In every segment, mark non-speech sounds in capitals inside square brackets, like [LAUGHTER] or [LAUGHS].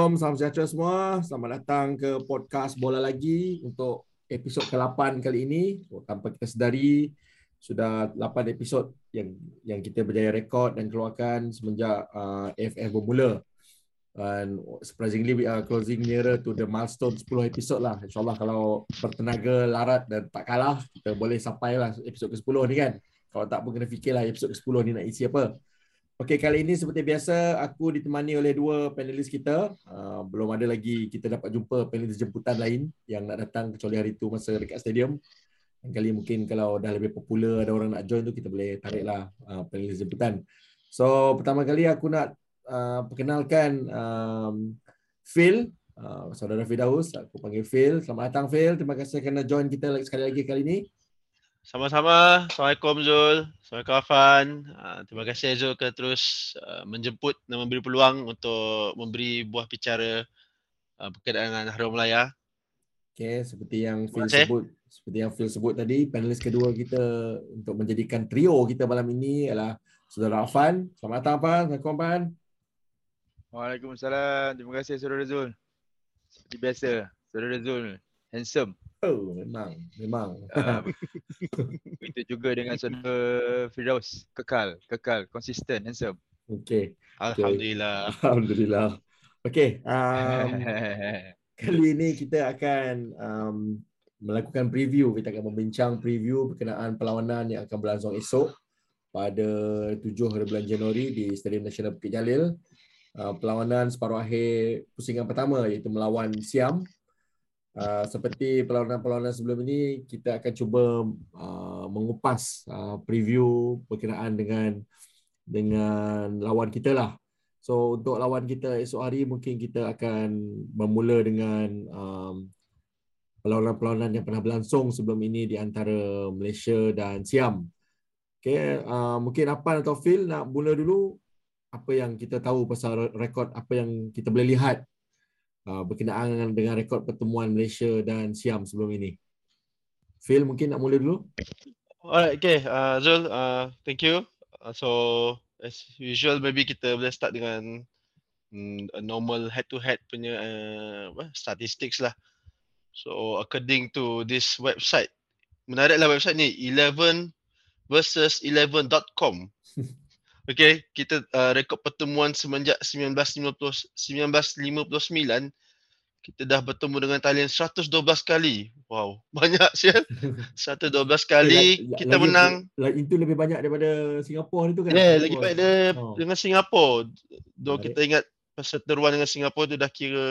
Assalamualaikum, salam sejahtera semua. Selamat datang ke podcast Bola Lagi untuk episod ke-8 kali ini. Tanpa kita sedari, sudah 8 episod yang yang kita berjaya rekod dan keluarkan semenjak uh, AFF bermula. Dan surprisingly we are closing nearer to the milestone 10 episod lah. InsyaAllah kalau bertenaga larat dan tak kalah, kita boleh sampai lah episod ke-10 ni kan. Kalau tak pun kena fikirlah episod ke-10 ni nak isi apa. Okey, kali ini seperti biasa aku ditemani oleh dua panelis kita. Uh, belum ada lagi kita dapat jumpa panelis jemputan lain yang nak datang kecuali hari itu masa dekat stadium. Dan kali mungkin kalau dah lebih popular ada orang nak join tu kita boleh tariklah uh, panelis jemputan. So pertama kali aku nak uh, perkenalkan um, Phil, uh, saudara Fidaus. Aku panggil Phil. Selamat datang Phil. Terima kasih kerana join kita sekali lagi kali ini. Sama-sama. Assalamualaikum Zul. Assalamualaikum Afan. Uh, terima kasih Zul kerana terus uh, menjemput dan memberi peluang untuk memberi buah bicara uh, berkaitan dengan Harum Melaya. Okay, seperti yang Phil sebut, seperti yang Phil sebut tadi, panelis kedua kita untuk menjadikan trio kita malam ini adalah Saudara Afan. Selamat datang Afan. Assalamualaikum Afan. Waalaikumsalam. Terima kasih Saudara Zul. Seperti biasa, Saudara Zul handsome. Oh, memang, memang. Uh, [LAUGHS] itu juga dengan saudara Firaus, kekal, kekal, konsisten, handsome. Okay. Alhamdulillah. Alhamdulillah. Okay. Um, [LAUGHS] kali ini kita akan um, melakukan preview. Kita akan membincang preview berkenaan perlawanan yang akan berlangsung esok pada 7 hari bulan Januari di Stadium Nasional Bukit Jalil. Uh, perlawanan separuh akhir pusingan pertama iaitu melawan Siam Uh, seperti perlawanan-perlawanan sebelum ini, kita akan cuba uh, mengupas uh, preview berkenaan dengan dengan lawan kita lah. So untuk lawan kita esok hari mungkin kita akan bermula dengan um, perlawanan-perlawanan yang pernah berlangsung sebelum ini di antara Malaysia dan Siam. Okay, uh, mungkin apa atau Phil nak mula dulu apa yang kita tahu pasal rekod apa yang kita boleh lihat uh, berkenaan dengan rekod pertemuan Malaysia dan Siam sebelum ini. Phil mungkin nak mula dulu. Alright, okay. Uh, Zul, uh, thank you. Uh, so, as usual, maybe kita boleh start dengan um, a normal head-to-head punya uh, statistics lah. So, according to this website, menariklah website ni, 11 versus 11.com. Okay, kita uh, rekod pertemuan semenjak 1950, 1959 kita dah bertemu dengan Thailand 112 kali. Wow, [LAUGHS] banyak sial. 112 kali eh, kita lagi, menang. Lagi, itu lebih banyak daripada Singapura itu kan? Ya, yeah, lagi banyak dia oh. dengan Singapura. Do kita ingat perseteruan dengan Singapura tu dah kira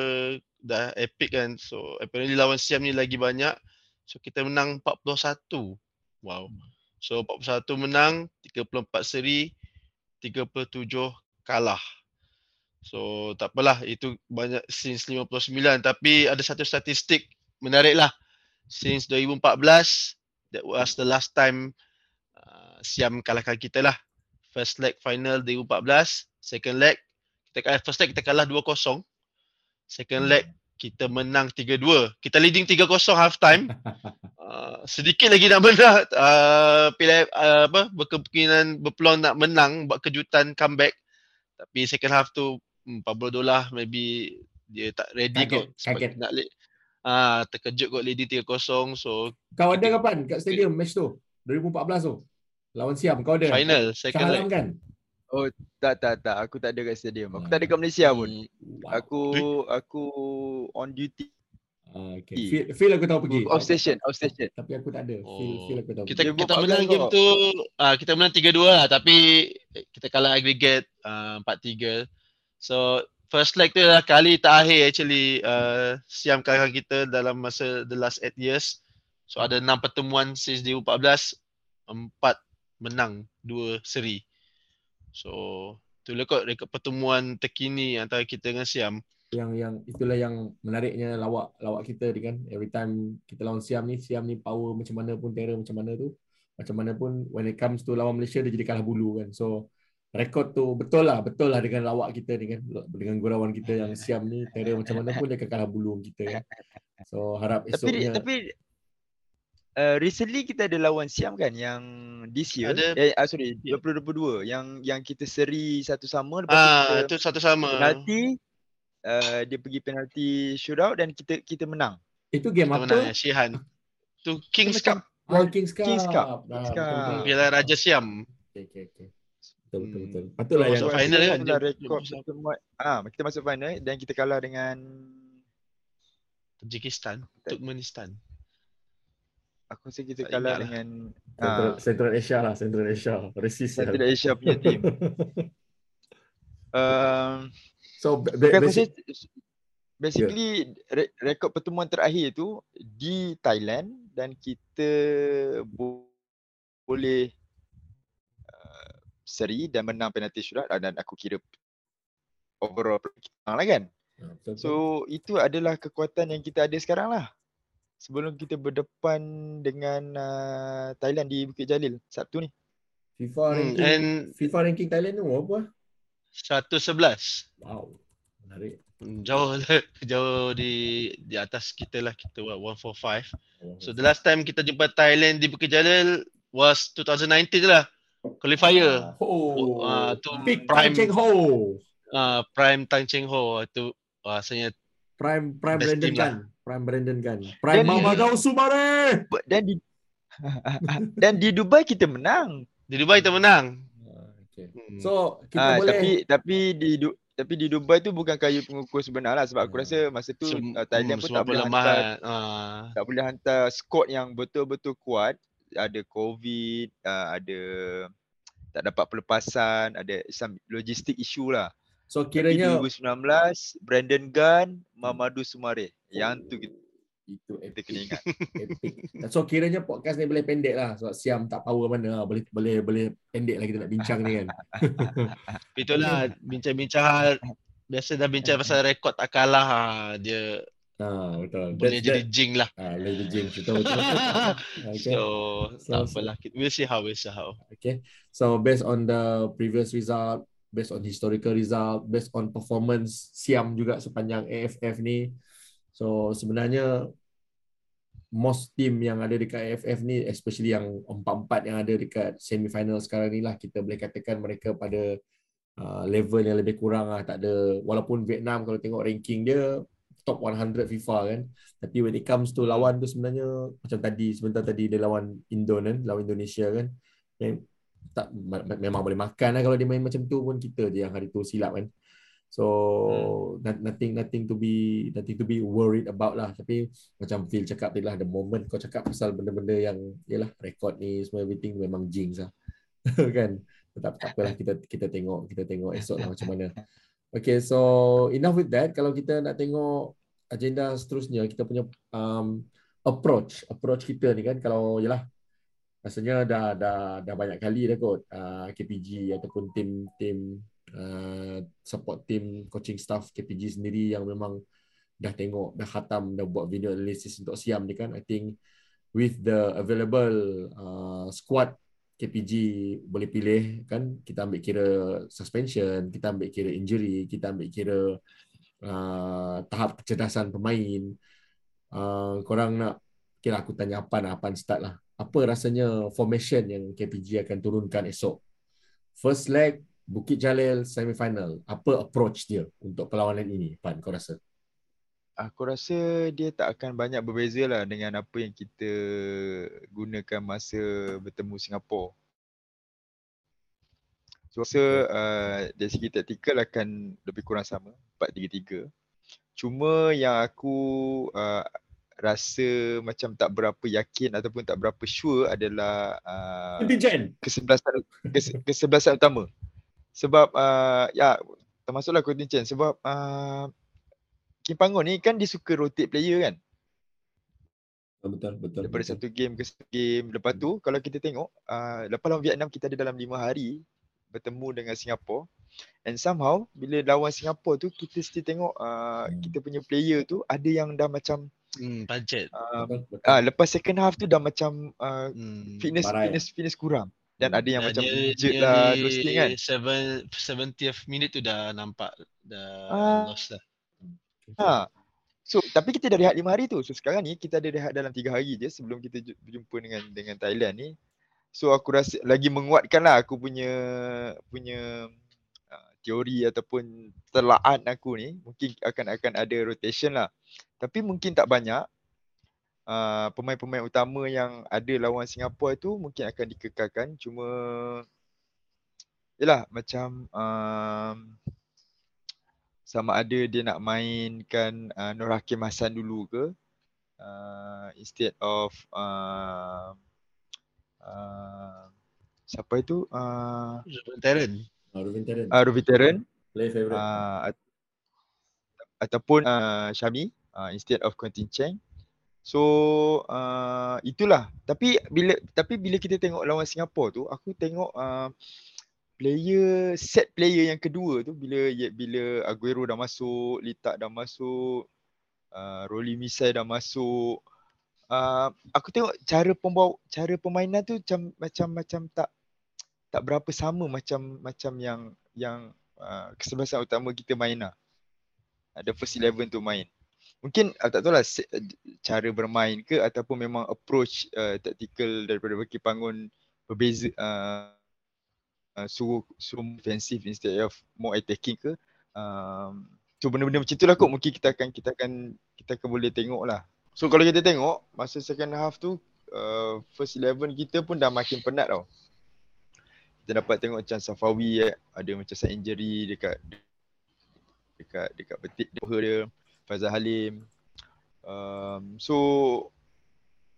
dah epic kan. So apparently lawan Siam ni lagi banyak. So kita menang 41. Wow. So 41 menang, 34 seri, 37 kalah. So tak apalah itu banyak since 59 tapi ada satu statistik menariklah. Since 2014 that was the last time uh, Siam kalahkan kita lah. First leg final 2014, second leg kita kalah first leg kita kalah 2-0. Second leg kita menang 3-2. Kita leading 3-0 half time. Uh, [LAUGHS] sedikit lagi nak menang. Uh, pilih uh, apa berkemungkinan berpeluang nak menang buat kejutan comeback. Tapi second half tu hmm, Pablo Dola maybe dia tak ready kaget, kot. Kaget. nak lead. Ah uh, terkejut kot leading 3-0 so kau ada kapan kat stadium match tu? 2014 tu? Lawan Siam kau ada? Final second leg. kan Oh tak tak tak aku tak ada kat stadium. Aku tak ada kat Malaysia pun. Hmm, wow. Aku aku on duty Uh, okay. Feel, feel aku tahu pergi. Off station, off station. Tapi aku tak ada. Feel, oh. feel aku tahu. Kita kita menang game tu, uh, kita menang 3-2 lah tapi kita kalah aggregate uh, 4-3. So first leg tu adalah kali terakhir actually uh, Siam kalahkan kita dalam masa the last 8 years. So ada 6 pertemuan since 2014, 4 menang, 2 seri. So tu rekod rekod pertemuan terkini antara kita dengan Siam. Yang yang itulah yang menariknya lawak lawak kita ni kan. Every time kita lawan Siam ni Siam ni power macam mana pun terror macam mana tu macam mana pun when it comes to lawan Malaysia dia jadi kalah bulu kan. So rekod tu betul lah betul lah dengan lawak kita ni kan. Dengan gurauan kita yang Siam ni terror macam mana pun dia akan kalah bulu kita kan. So harap esoknya tapi, tapi Uh, recently kita ada lawan Siam kan yang this year ada, eh uh, sorry 2022 yang yang kita seri satu sama lepas ah, kita itu satu sama nanti uh, dia pergi penalti shootout dan kita kita menang. Itu game Kita apa? menang Shihan. Tu Kings Cup. Oh, Kings Cup. Kings Cup. Ah, Kings Cup. betul. Piala Raja Siam. Okay, okay, okay. Betul, betul, Hmm. betul. Patutlah Oh, yang masuk final kan? Rekod dia- pertemuan. Ah, kita masuk final dan kita kalah dengan Tajikistan. Turkmenistan. Aku rasa kita Tak kalah lah. dengan Central, ah, Central Asia lah, Central Asia. Resist. lah. Central Asia punya [LAUGHS] team. Um, so, ba- Bukan ba- aku basic, rasa basically re- rekod pertemuan terakhir tu di Thailand dan kita bo- boleh uh, seri dan menang penalti ah, dan aku kira overall kita menang lah kan. So itu adalah kekuatan yang kita ada sekarang lah. Sebelum kita berdepan dengan uh, Thailand di Bukit Jalil Sabtu ni. FIFA Hmm, ranking, and FIFA ranking Thailand tu apa? 111. Wow, menarik. Hmm, Jauh [LAUGHS] jauh di di atas kita lah kita buat 145. Oh, So the last time kita jumpa Thailand di Bukit Jalil was 2019 je lah. Qualifier. Oh, Ah, tu Big prime- Prime Cheng Ho. Uh, prime Tang Cheng Ho tu rasanya Prime Prime Best Brandon team lah. Prime Brandon Kan. Prime Mamadou Sumare. But- Dan di [LAUGHS] dan di Dubai kita menang. di Dubai kita menang. Ah, okay. Hmm. So, kita Ah, boleh tapi tapi di Du- tapi di Dubai tu bukan kayu pengukur sebenar lah sebab aku Hmm. rasa masa tu Sem- uh, Thailand hmm, pun tak boleh hantar pelemahan. Ah. tak boleh hantar squad yang betul-betul kuat. Ada COVID, uh, ada tak dapat pelepasan, ada some logistic issue lah. So Tapi kiranya 2019 Brandon Gunn, Mamadou Sumare. Yang tu kita, itu kita kena ingat. [LAUGHS] epic. So kiranya podcast ni boleh pendek lah sebab Siam tak power mana lah. boleh boleh boleh pendek lah kita nak bincang ni kan. [LAUGHS] Itulah bincang-bincang biasa dah bincang [LAUGHS] pasal rekod tak kalah ah, dia Ha betul. boleh That's- jadi that- jing lah. Ah, boleh jadi jinx betul betul. okay. So, So- tak apalah. We'll see how, we'll see how. Okay. So based on the previous result, based on historical result, based on performance Siam juga sepanjang AFF ni. So sebenarnya most team yang ada dekat AFF ni, especially yang empat-empat yang ada dekat semi-final sekarang ni lah, kita boleh katakan mereka pada uh, level yang lebih kurang lah. Tak ada, walaupun Vietnam kalau tengok ranking dia, top 100 FIFA kan. Tapi when it comes to lawan tu sebenarnya, macam tadi, sebentar tadi dia lawan Indo kan, lawan Indonesia kan. Tak ma- ma- memang boleh makan lah kalau dia main macam tu pun kita je yang hari tu silap kan. So Hmm. no- nothing nothing to be nothing to be worried about lah. Tapi macam Phil cakap tadi lah the moment kau cakap pasal benda-benda yang yalah rekod ni semua everything memang jinx lah. [LAUGHS] kan. Tak tak apalah kita kita tengok kita tengok esok lah macam mana. Okay, so enough with that. Kalau kita nak tengok agenda seterusnya, kita punya um, approach, approach kita ni kan, kalau yalah, rasanya dah dah dah banyak kali dah kot uh, KPG ataupun tim tim uh, support team coaching staff KPG sendiri yang memang dah tengok dah khatam dah buat video analysis untuk Siam ni kan. I think with the available uh, squad KPG boleh pilih kan. Kita ambil kira suspension kita ambil kira injury kita ambil kira uh, tahap kecerdasan pemain. Uh, korang nak kira aku tanya apa nak apa start lah. Apa rasanya formation yang KPG akan turunkan esok? First leg Bukit Jalil semifinal apa approach dia untuk perlawanan ini Pan kau rasa Aku rasa dia tak akan banyak berbeza lah dengan apa yang kita gunakan masa bertemu Singapura. So rasa uh, dari segi taktikal akan lebih kurang sama 4-3-3. Cuma yang aku uh, rasa macam tak berapa yakin ataupun tak berapa sure adalah uh, kesebelasan kes, kesebelasan utama. Sebab uh, ya termasuklah contingent sebab uh, Kim Pangon ni kan dia suka rotate player kan betul betul daripada betul. satu game ke satu game. Lepas tu kalau kita tengok uh, lepas lawan Vietnam kita ada dalam lima hari bertemu dengan Singapura and somehow bila lawan Singapura tu kita still tengok uh, Hmm. kita punya player tu ada yang dah macam Hmm, budget. uh, betul, betul. ah lepas second half tu dah macam uh, Hmm. fitness Barai. fitness fitness kurang dan Hmm. ada yang Dah macam injured dia lah terus ni kan. Seven, 70th minute tu dah nampak dah Ah. lost lah. Ha. So tapi kita dah rehat lima hari tu. So sekarang ni kita ada rehat dalam tiga hari je sebelum kita ju- berjumpa dengan dengan Thailand ni. So aku rasa lagi menguatkan lah aku punya punya uh, teori ataupun telaat aku ni mungkin akan akan ada rotation lah. Tapi mungkin tak banyak. Uh, pemain-pemain utama yang ada lawan Singapura tu mungkin akan dikekalkan cuma yalah macam um, sama ada dia nak mainkan uh, Nur Hakim Hassan dulu ke uh, instead of uh, uh, siapa itu uh, Terren Oh, Ruvin Terren. uh, Ruby Terren Play favourite. uh, at- ataupun uh, Syami uh, instead of Quentin Cheng. So uh, itulah. Tapi bila tapi bila kita tengok lawan Singapura tu, aku tengok uh, player set player yang kedua tu bila bila Aguero dah masuk, Litak dah masuk, uh, Rolly Misai dah masuk. Uh, aku tengok cara pembawa cara permainan tu macam macam macam tak tak berapa sama macam macam yang yang uh, kesebelasan utama kita main lah. Ada first eleven tu main. Mungkin uh, tak tahu lah uh, cara bermain ke ataupun memang approach uh, tactical daripada Baki Pangun berbeza uh, uh, suruh suruh defensive instead of more attacking ke. Um, so benda-benda macam tu lah kot mungkin kita akan kita akan kita akan boleh tengok lah. So kalau kita tengok masa second half tu uh, first eleven kita pun dah makin penat tau kita dapat tengok macam Safawi eh, ada macam side injury dekat dekat dekat betik dia Faizal Halim. Um, so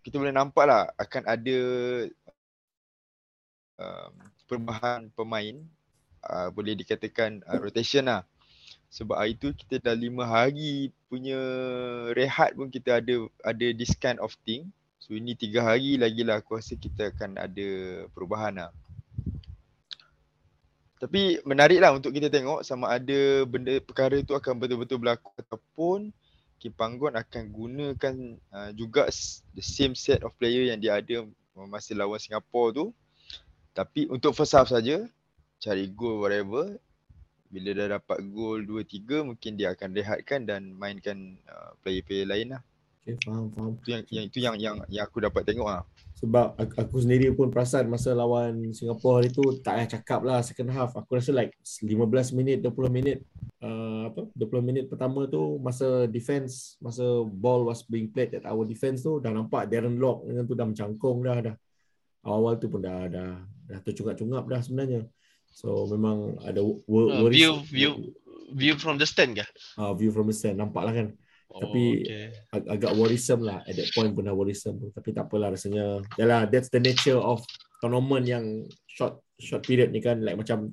kita boleh nampak lah akan ada um, perubahan pemain uh, boleh dikatakan uh, rotation lah. Sebab hari tu kita dah lima hari punya rehat pun kita ada ada this kind of thing. So ini tiga hari lagi lah aku rasa kita akan ada perubahan lah. Tapi menarik lah untuk kita tengok sama ada benda perkara tu akan betul-betul berlaku ataupun Kim Panggon akan gunakan uh, juga the same set of player yang dia ada masa lawan Singapura tu. Tapi untuk first half saja cari goal whatever. Bila dah dapat gol 2 3 mungkin dia akan rehatkan dan mainkan uh, player-player lain lah. Okay, faham, faham. Itu yang, yang itu yang yang yang aku dapat tengok lah. Sebab aku, aku sendiri pun perasan masa lawan Singapura hari tu tak payah cakap lah second half. Aku rasa like 15 minit, 20 minit uh, apa 20 minit pertama tu masa defense, masa ball was being played at our defense tu dah nampak Darren Lock dengan tu dah mencangkung dah dah. Awal-awal tu pun dah dah dah tercungap-cungap dah sebenarnya. So memang ada Uh, worries. view view view from the stand ke? uh, view from the stand nampak lah kan. Tapi- oh, okay. ag- agak worrisome lah at that point pun dah worrisome. Tapi tak apalah rasanya. Yalah that's the nature of tournament yang short short period ni kan. Like macam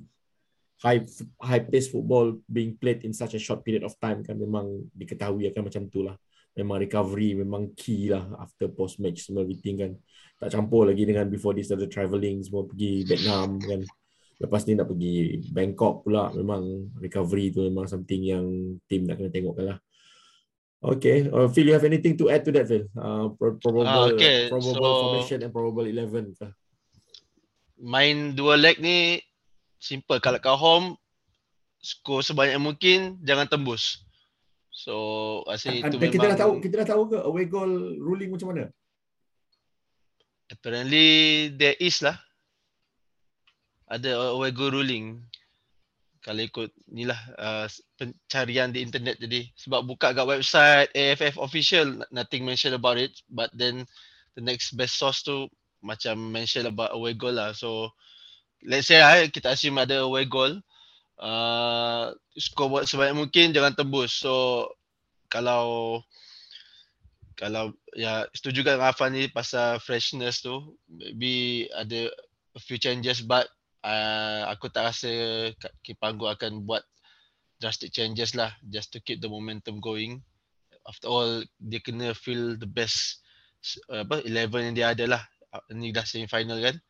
high high pace football being played in such a short period of time kan memang diketahui akan macam tu lah. Memang recovery memang key lah after post match semua everything kan. Tak campur lagi dengan before this ada travelling semua pergi Vietnam kan. Lepas ni nak pergi Bangkok pula memang recovery tu memang something yang team nak kena tengokkan lah Okay, uh, Phil, you have anything to add to that, Phil? Uh, pro- probable, Ah, okay, probable so- formation and probable 11. kah? Main dua leg ni simple. Kalau kau home, skor sebanyak mungkin jangan tembus. So, rasa itu Dan memang kita dah tahu, kita dah tahu ke away goal ruling macam mana? apparently there is lah. Ada away goal ruling. Kalau ikut ni lah uh, pencarian di internet tadi. Sebab buka kat website AFF official nothing mention about it but then the next best source tu macam mention about away goal lah. So let's say lah, kita assume ada away goal. Uh, skor buat sebanyak mungkin jangan tembus. So kalau kalau ya setuju kan Afan ni pasal freshness tu maybe ada a few changes but uh, aku tak rasa Kipanggu akan buat drastic changes lah just to keep the momentum going. After all dia kena feel the best uh, apa 11 yang dia ada lah. Uh, ni dah semi final kan?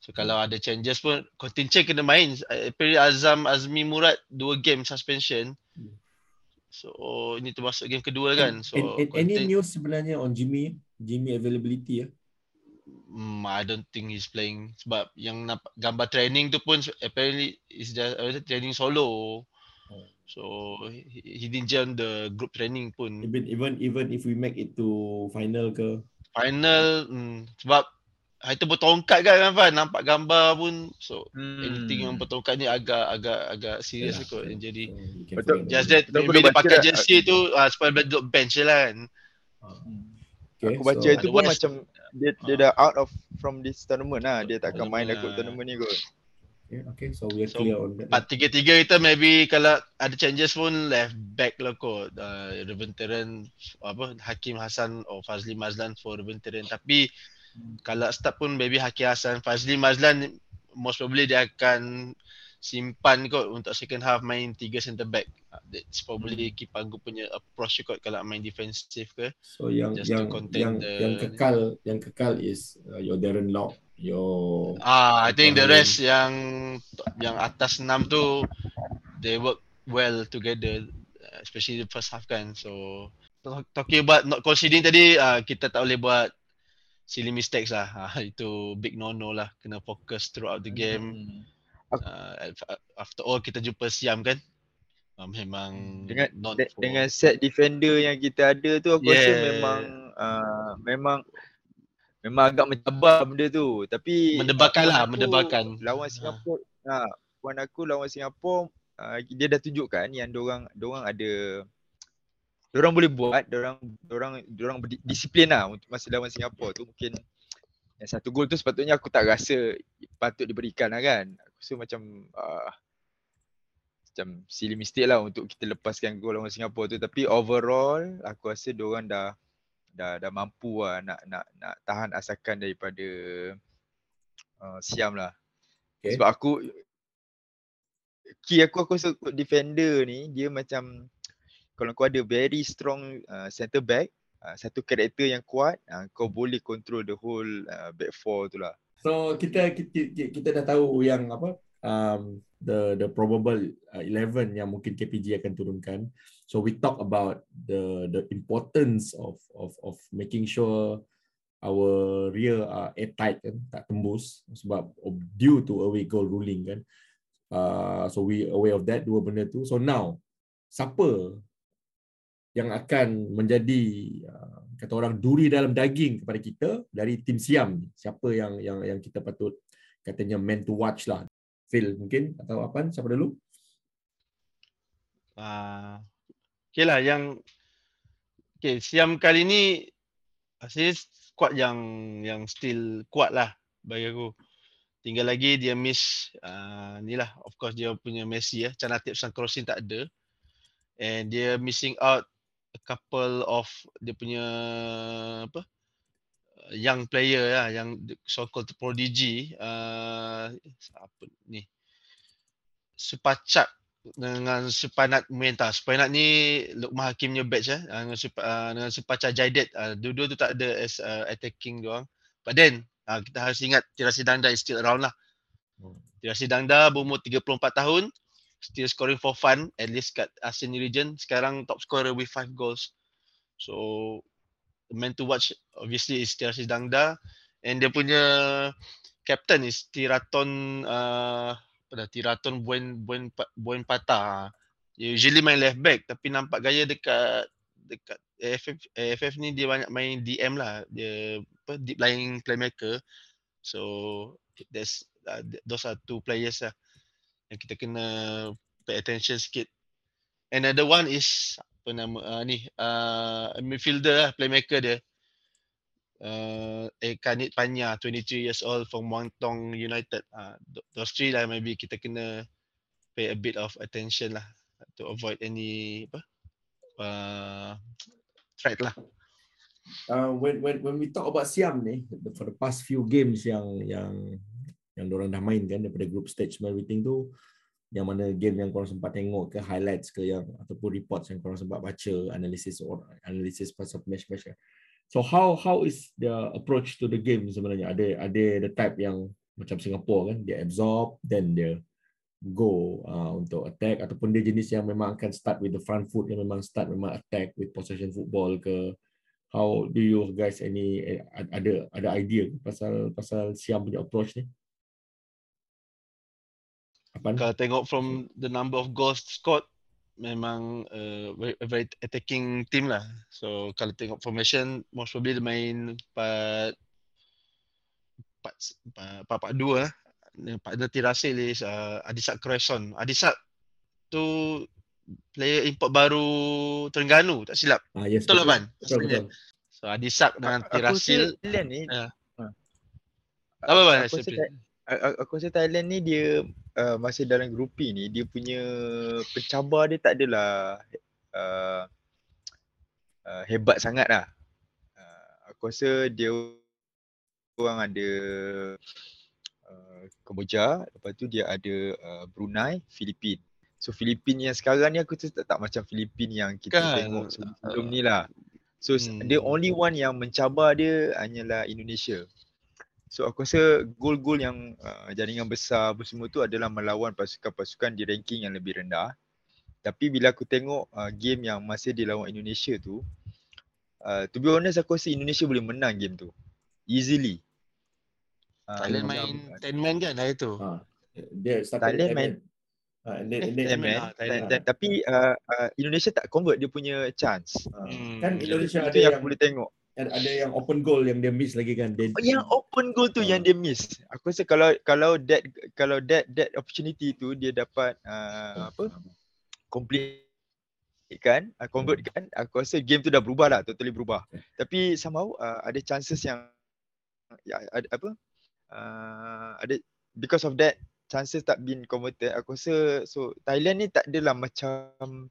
So kalau ada changes pun Coutinho kena main. Uh, apparently Azam Azmi Murad dua game suspension. So ini termasuk game kedua kan? So And, and, any news sebenarnya on Jimmy? Jimmy availability ya? Hmm, I don't think he's playing sebab yang nampak gambar training tu pun apparently is just uh, training solo. So he, he didn't join the group training pun. Even even even if we make it to final ke? Final hmm, sebab Ha, itu bertongkat kan kan nampak gambar pun so Hmm. anything yang bertongkat ni agak agak agak serius Yeah, kot so- jadi Betul. just that Betul, maybe boleh dia pakai jersey tu uh, supaya boleh duduk bench je lah kan Okay, Aku baca so- itu pun macam dia dia dah out of from this tournament lah. Dia tak akan main Tournament aku lah. tournament ni kot. Okay, okay, so we are So, clear on that. Empat tiga-tiga kita maybe kalau ada changes pun left back lah kot. Uh, the veteran apa Hakim Hassan or Fazli Mazlan for the veteran. Tapi kalau start pun maybe Hakim Hassan, Fazli Mazlan most probably dia akan simpan kot untuk second half main tiga centre back. Uh, that's probably keep Anggu punya approach kot kalau main defensive ke. So yang Just yang yang the- yang kekal yang kekal is uh, your Darren Lock, your Ah, I think the rest yang yang atas enam tu they work well together, uh, especially the first half kan. So talk- talking about not conceding tadi, uh, kita tak boleh buat silly mistakes lah. Uh, [LAUGHS] itu big no no lah. Kena fokus throughout the game. Hmm. Uh, after all kita jumpa Siam kan. Uh, memang Dengan not de- for, dengan set defender yang kita ada tu aku rasa Yeah. memang uh, memang memang agak mencabar benda tu. Tapi Mendebarkan uh, lah, puan aku mendebarkan. Lawan Ha. Singapura, ha, puan aku lawan Singapura uh, dia dah tunjukkan yang dorang dorang ada dorang boleh buat, dorang dorang dorang berdisiplin lah untuk masa lawan Singapura tu mungkin yang satu gol tu sepatutnya aku tak rasa patut diberikan lah kan. Aku rasa macam uh, macam silly mistake lah untuk kita lepaskan gol lawan Singapura tu tapi overall aku rasa diorang dah dah dah mampu lah nak nak nak tahan asakan daripada uh, Siam lah. Okay. Sebab aku key aku aku rasa defender ni dia macam kalau kau ada very strong uh, centre back uh, satu karakter yang kuat uh, kau boleh control the whole uh, back four tu lah. So kita kita kita dah tahu yang apa um, the the probable uh, 11 yang mungkin KPG akan turunkan. So we talk about the the importance of of of making sure our rear are airtight kan, tak tembus sebab due to away goal ruling kan. Uh, so we aware of that dua benda tu. So now siapa yang akan menjadi uh, kata orang duri dalam daging kepada kita dari tim Siam? Siapa yang yang yang kita patut katanya man to watch lah. Phil mungkin atau apa siapa dulu? Ah, okay lah yang okay Siam kali ni saya squad yang yang still kuat lah bagi aku. Tinggal lagi dia miss uh, ni lah of course dia punya Messi ya. Canatip sang crossing tak ada. And dia missing out couple of dia punya apa young player lah yang so called prodigy uh, apa ni Supacak dengan Supanat Menta. Supanat ni Lukman Hakimnya batch eh uh, dengan Sup, uh, dengan Supacha Jaidet. Uh, dua-dua tu tak ada as uh, attacking doang. But then uh, kita harus ingat Tirasi Dangda is still around lah. Hmm. Tirasi Dangda berumur 34 tahun still scoring for fun at least kat ASEAN region sekarang top scorer with 5 goals. So the man to watch obviously is Tirasi Dangda and dia punya captain is Tiraton uh, apa dah Tiraton Buen Buen Buen Pata. Dia usually main left back tapi nampak gaya dekat dekat AFF AFF ni dia banyak main DM lah. Dia apa deep lying playmaker. So there's uh, th- those are two players lah yang kita kena pay attention sikit. Another one is apa nama uh, ni uh, midfielder lah playmaker dia. Uh, Ekanit Panya 23 years old from Muangtong United. Uh, those three lah maybe kita kena pay a bit of attention lah to avoid any apa uh, threat lah. Uh, when when when we talk about Siam ni for the past few games yang yang yang orang dah main kan daripada group stage and everything tu yang mana game yang korang sempat tengok ke highlights ke yang ataupun reports yang korang sempat baca analisis or analisis pasal match-match kan. So how how is the approach to the game sebenarnya? Ada ada the type yang macam Singapore kan dia absorb then dia go uh, untuk attack ataupun dia jenis yang memang akan start with the front foot yang memang start memang attack with possession football ke how do you guys any eh, ada ada idea pasal pasal Siam punya approach ni? Apa? Kalau tengok from the number of goals scored memang uh, very, a very attacking team lah. So kalau tengok formation most probably dia main 4 empat dua partner Tirasil is uh, Adisak Croissant. Adisak tu player import baru Terengganu tak silap. Ah, yes, betul, betul lah Ban? Betul, betul. So Adisak dengan Tirasil. Thailand ni. Uh. Apa Ban? Aku rasa, aku rasa Thailand ni dia uh, masih dalam grupi ni dia punya pencabar dia tak adalah uh, uh, hebat sangat lah. Uh, aku rasa dia orang ada uh, Kemboja, lepas tu dia ada uh, Brunei, Filipin. So Filipin yang sekarang ni aku tu tak, tak macam Filipin yang kita kan. tengok sebelum uh, ni lah. So hmm. the only one yang mencabar dia hanyalah Indonesia. So aku rasa gol-gol yang uh, jaringan besar apa semua tu adalah melawan pasukan-pasukan di ranking yang lebih rendah. Tapi bila aku tengok uh, game yang masih dilawan Indonesia tu, uh, to be honest aku rasa Indonesia boleh menang game tu. Easily. Uh, Thailand main 10 man kan hari tu? Ha. Dia Thailand main Ha, and then, and then, man, Thailand. Dan, tapi uh, uh, Indonesia tak convert dia punya chance. Hmm. Kan Indonesia ada yang, yang boleh tengok. Ada yang open goal yang dia miss lagi kan. Dia, yang open goal tu uh. yang dia miss. Aku rasa kalau kalau that kalau that that opportunity tu dia dapat uh, apa? Complete kan, uh, convert kan, aku rasa game tu dah berubah lah, totally berubah. Tapi somehow uh, ada chances yang ya, ada apa? uh, ada because of that chances tak been converted aku rasa so Thailand ni tak adalah macam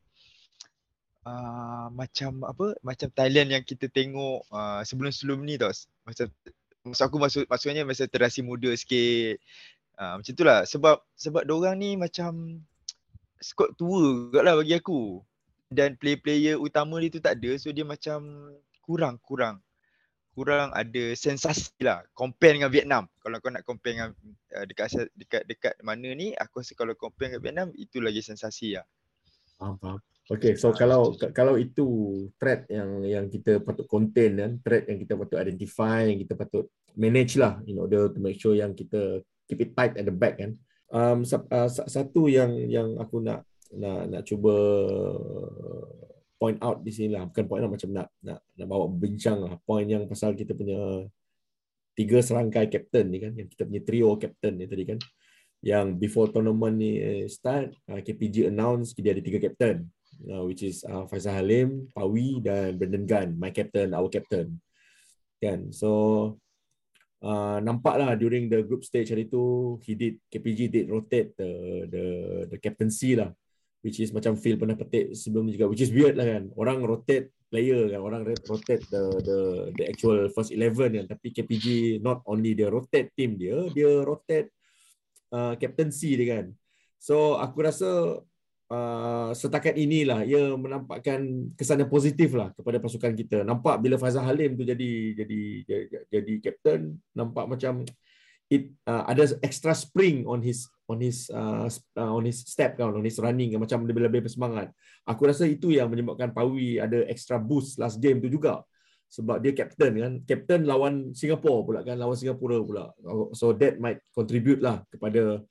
uh, macam apa macam Thailand yang kita tengok uh, sebelum-sebelum ni tau. Macam maksud aku maksud maksudnya masa terasi muda sikit. Uh, macam itulah sebab sebab orang ni macam squad tua lah bagi aku. Dan player-player utama dia tu tak ada so dia macam kurang kurang kurang ada sensasi lah. Compare dengan Vietnam. Kalau kau nak compare dengan uh, dekat dekat dekat mana ni aku rasa kalau compare dengan Vietnam itu lagi sensasi lah. Faham faham Okay, so kalau kalau itu threat yang yang kita patut contain kan, threat yang kita patut identify, yang kita patut manage lah in order to make sure yang kita keep it tight at the back kan. Um, uh, satu yang yang aku nak nak nak cuba point out di sini lah. Bukan point out macam nak nak nak bawa bincang lah. Point yang pasal kita punya tiga serangkai captain ni kan yang kita punya trio captain ni tadi kan. Yang before tournament ni start uh, KPG announce dia ada tiga captain uh, which is uh, Faisal Halim, Pawi dan Brendan Gunn my captain our captain. Kan? So uh, nampak lah during the group stage hari tu he did KPG did rotate the the the captaincy lah. Which is macam feel pernah petik sebelum juga. Which is weird lah kan? Orang rotate player kan? Orang rotate the the the actual first 11 kan? Tapi KPG not only dia rotate team dia dia rotate uh, captaincy dia kan? So aku rasa uh, setakat inilah ia menampakkan kesan yang positif lah kepada pasukan kita nampak bila Fazal Halim tu jadi jadi jadi, jadi captain nampak macam it uh, ada extra spring on his on his uh, uh, on his step kan on his running kan macam lebih-lebih bersemangat. Aku rasa itu yang menyebabkan Pawi ada extra boost last game tu juga. Sebab dia captain kan. Captain lawan Singapore pula kan lawan Singapura pula. So that might contribute lah kepada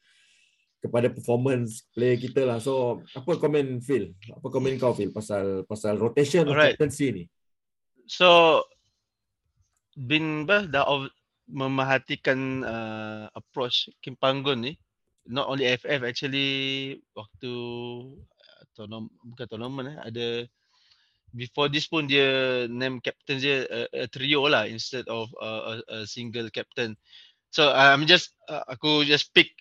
kepada performance player kita lah. So apa komen Phil? Apa komen kau Phil pasal pasal rotation Alright. captaincy ni? So bin bah dah memerhatikan uh, approach Kim Panggon ni not only FF actually waktu uh, tournament bukan tournament eh ada before this pun dia name captain dia a, a trio lah instead of a, a, a single captain so I'm just uh, aku just pick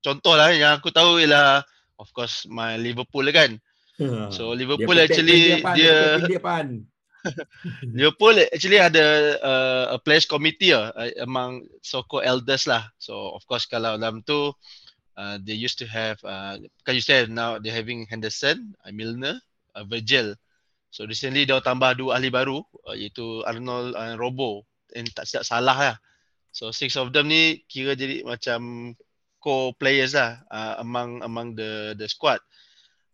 contoh lah yang aku tahu ialah of course my Liverpool lah kan hmm. so Liverpool dia actually dia, dia, dia [LAUGHS] Liverpool actually ada uh, a players committee lah uh, among so-called elders lah so of course kalau dalam tu uh, they used to have uh, kan you said now they're having Henderson, uh, Milner, uh, Virgil. So recently dia tambah dua ahli baru uh, iaitu Arnold uh, Robo. And tak silap salah lah. So six of them ni kira jadi macam core players lah uh, among among the the squad.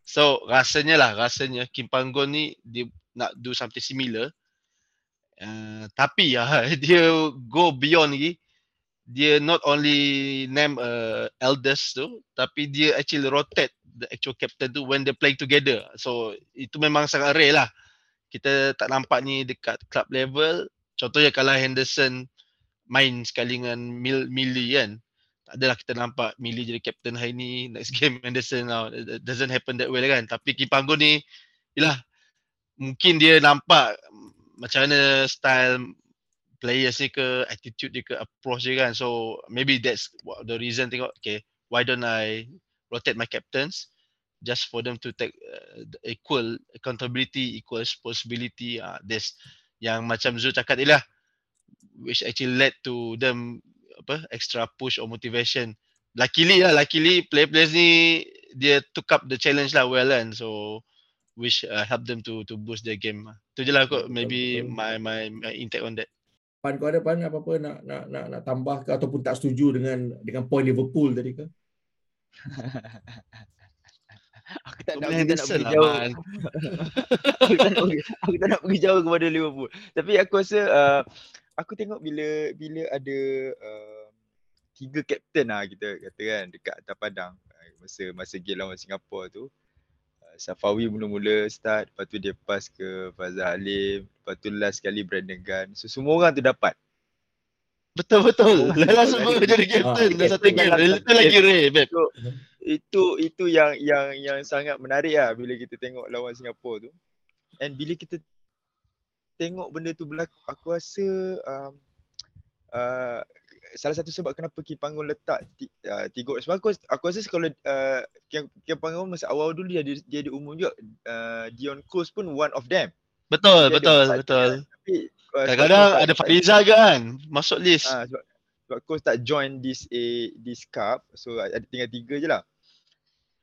So rasanya lah rasanya Kim Panggon ni dia nak do something similar. Uh, tapi ya [LAUGHS] uh, dia go beyond lagi dia not only name uh, elders tu tapi dia actually rotate the actual captain tu when they play together so itu memang sangat rare lah kita tak nampak ni dekat club level contohnya kalau Henderson main sekali dengan Mil Millie kan. Tak adalah kita nampak Millie jadi captain hari ni, next game [LAUGHS] Anderson now. Doesn't happen that way lah kan. Tapi Kipanggun ni, yalah, mungkin dia nampak macam mana style players ni ke, attitude dia ke, approach dia kan. So maybe that's the reason tengok, okay, why don't I rotate my captains just for them to take uh, equal accountability, equal responsibility. Uh, there's yang macam Zul cakap ni lah, which actually led to them apa extra push or motivation. Luckily lah, luckily player-players ni dia took up the challenge lah well kan. So which uh, help them to to boost their game. Tu je lah kot maybe my my my intake on that. Pan kau ada pan apa-apa nak nak nak nak tambah ke ataupun tak setuju dengan dengan point Liverpool tadi ke? [LAUGHS] aku tak nak, [LAUGHS] aku tak nak pergi lah, jauh. aku, tak nak, aku tak nak pergi jauh kepada Liverpool. Tapi aku rasa uh, aku tengok bila bila ada uh, tiga kapten lah kita kata kan dekat atas padang. Uh, masa masa game lawan Singapura tu. Uh, Safawi mula-mula start lepas tu dia pass ke Fazal Halim lepas tu last sekali Brandon Gunn. So semua orang tu dapat. Betul betul. Lala semua jadi kapten dah satu game itu lagi Ray so, itu itu yang yang yang sangat menarik lah bila kita tengok lawan Singapura tu. And bila kita tengok benda tu berlaku aku rasa um, uh, salah satu sebab kenapa Kim Panggung letak uh, tiga orang sebab aku, aku rasa kalau uh, Panggung masa awal dulu dia ada, dia ada umum juga uh, Dion Cruz pun one of them. Betul dia betul betul. tapi uh, kadang-kadang ada Fariza ke kan masuk list. Uh, sebab, sebab Cruz tak join this a this cup so ada tinggal tiga je lah.